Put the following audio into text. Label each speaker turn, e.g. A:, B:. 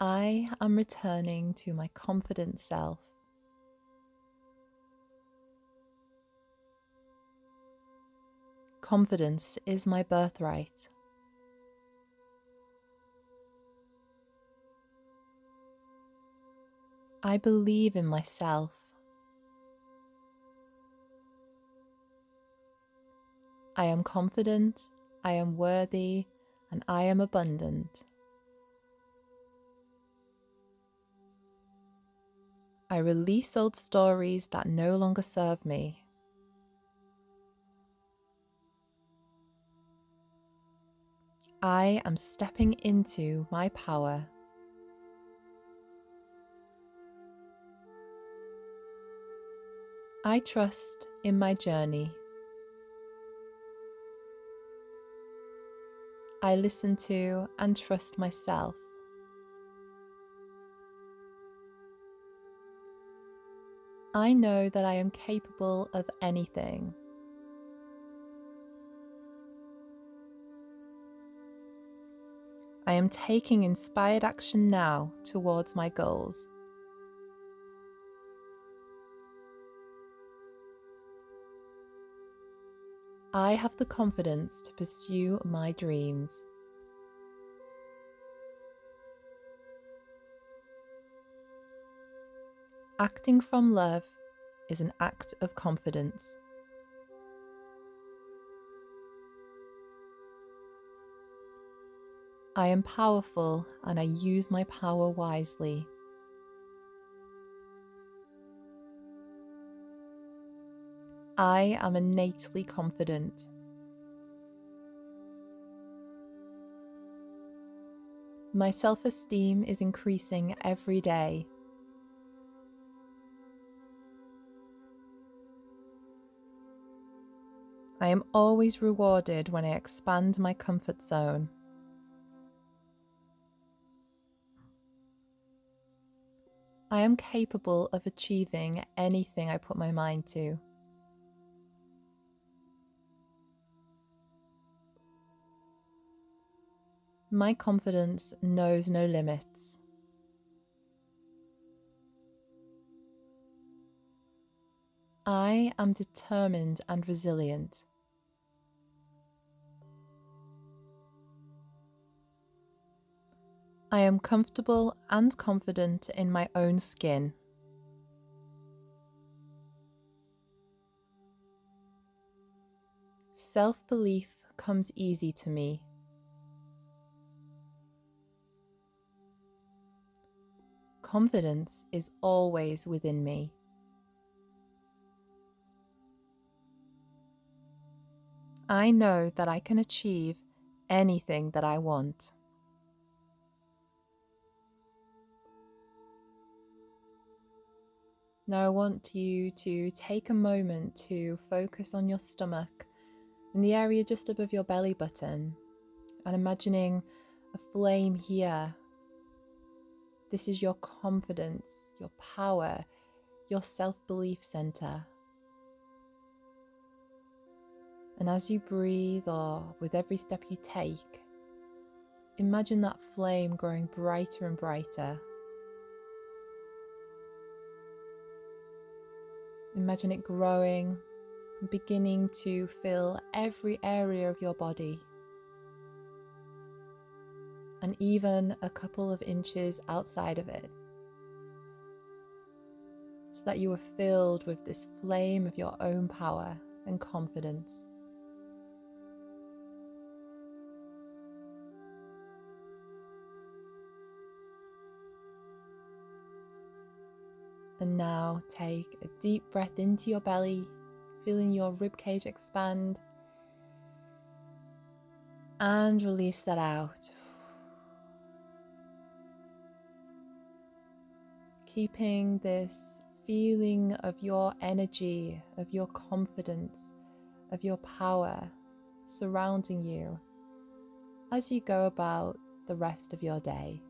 A: I am returning to my confident self. Confidence is my birthright. I believe in myself. I am confident, I am worthy, and I am abundant. I release old stories that no longer serve me. I am stepping into my power. I trust in my journey. I listen to and trust myself. I know that I am capable of anything. I am taking inspired action now towards my goals. I have the confidence to pursue my dreams. Acting from love is an act of confidence. I am powerful and I use my power wisely. I am innately confident. My self esteem is increasing every day. I am always rewarded when I expand my comfort zone. I am capable of achieving anything I put my mind to. My confidence knows no limits. I am determined and resilient. I am comfortable and confident in my own skin. Self belief comes easy to me. Confidence is always within me. I know that I can achieve anything that I want. Now, I want you to take a moment to focus on your stomach in the area just above your belly button and imagining a flame here. This is your confidence, your power, your self belief center. And as you breathe or with every step you take, imagine that flame growing brighter and brighter Imagine it growing, beginning to fill every area of your body. And even a couple of inches outside of it. So that you are filled with this flame of your own power and confidence. And now take a deep breath into your belly, feeling your ribcage expand. And release that out. Keeping this feeling of your energy, of your confidence, of your power surrounding you as you go about the rest of your day.